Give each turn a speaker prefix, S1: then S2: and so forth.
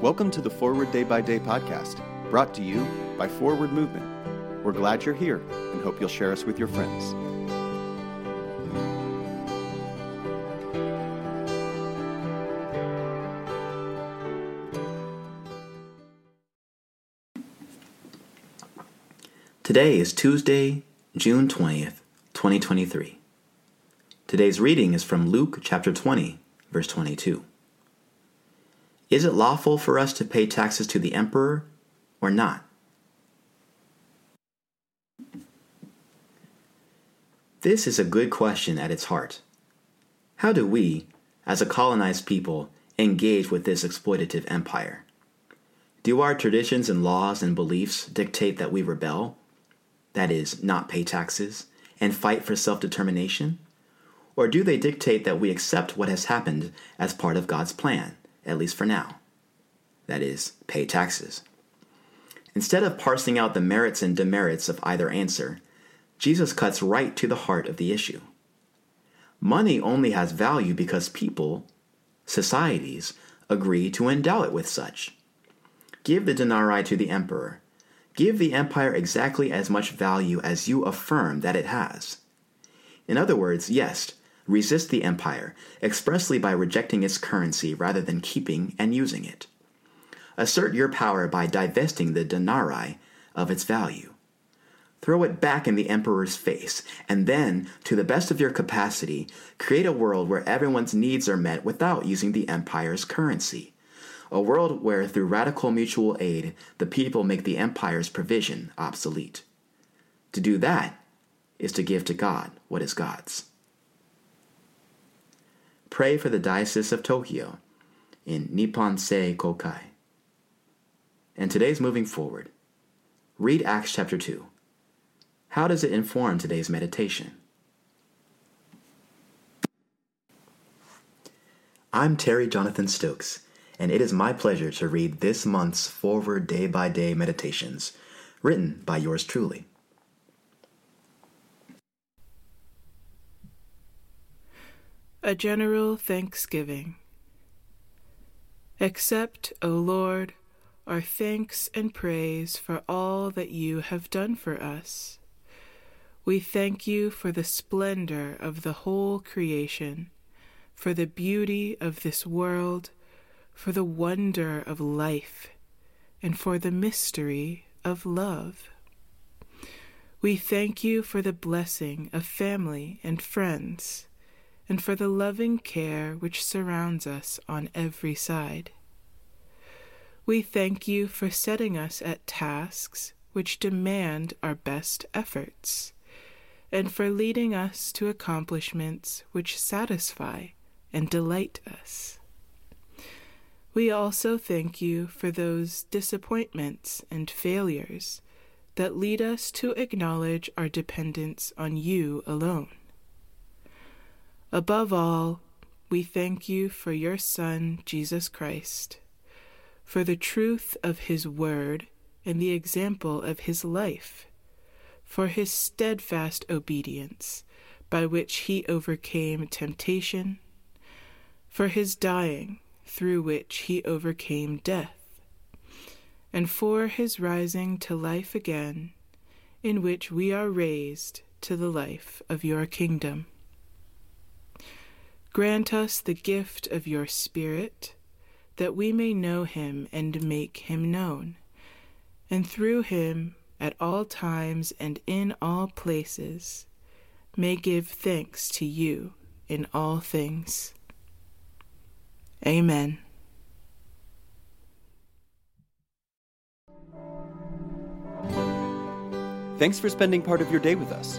S1: Welcome to the Forward Day by Day podcast, brought to you by Forward Movement. We're glad you're here and hope you'll share us with your friends.
S2: Today is Tuesday, June 20th, 2023. Today's reading is from Luke chapter 20, verse 22. Is it lawful for us to pay taxes to the emperor or not? This is a good question at its heart. How do we, as a colonized people, engage with this exploitative empire? Do our traditions and laws and beliefs dictate that we rebel? that is, not pay taxes, and fight for self determination? Or do they dictate that we accept what has happened as part of God's plan, at least for now? That is, pay taxes. Instead of parsing out the merits and demerits of either answer, Jesus cuts right to the heart of the issue. Money only has value because people, societies, agree to endow it with such. Give the denarii to the emperor, Give the empire exactly as much value as you affirm that it has. In other words, yes, resist the empire, expressly by rejecting its currency rather than keeping and using it. Assert your power by divesting the denarii of its value. Throw it back in the emperor's face, and then, to the best of your capacity, create a world where everyone's needs are met without using the empire's currency a world where, through radical mutual aid, the people make the empire's provision obsolete. To do that is to give to God what is God's. Pray for the Diocese of Tokyo in Nippon Sei Kokai. And today's moving forward. Read Acts chapter 2. How does it inform today's meditation? I'm Terry Jonathan Stokes and it is my pleasure to read this month's Forward Day by Day Meditations, written by yours truly.
S3: A General Thanksgiving. Accept, O Lord, our thanks and praise for all that you have done for us. We thank you for the splendor of the whole creation, for the beauty of this world for the wonder of life and for the mystery of love. We thank you for the blessing of family and friends, and for the loving care which surrounds us on every side. We thank you for setting us at tasks which demand our best efforts, and for leading us to accomplishments which satisfy and delight us. We also thank you for those disappointments and failures that lead us to acknowledge our dependence on you alone. Above all, we thank you for your Son, Jesus Christ, for the truth of his word and the example of his life, for his steadfast obedience by which he overcame temptation, for his dying through which he overcame death, and for his rising to life again, in which we are raised to the life of your kingdom. Grant us the gift of your Spirit, that we may know him and make him known, and through him, at all times and in all places, may give thanks to you in all things. Amen.
S1: Thanks for spending part of your day with us.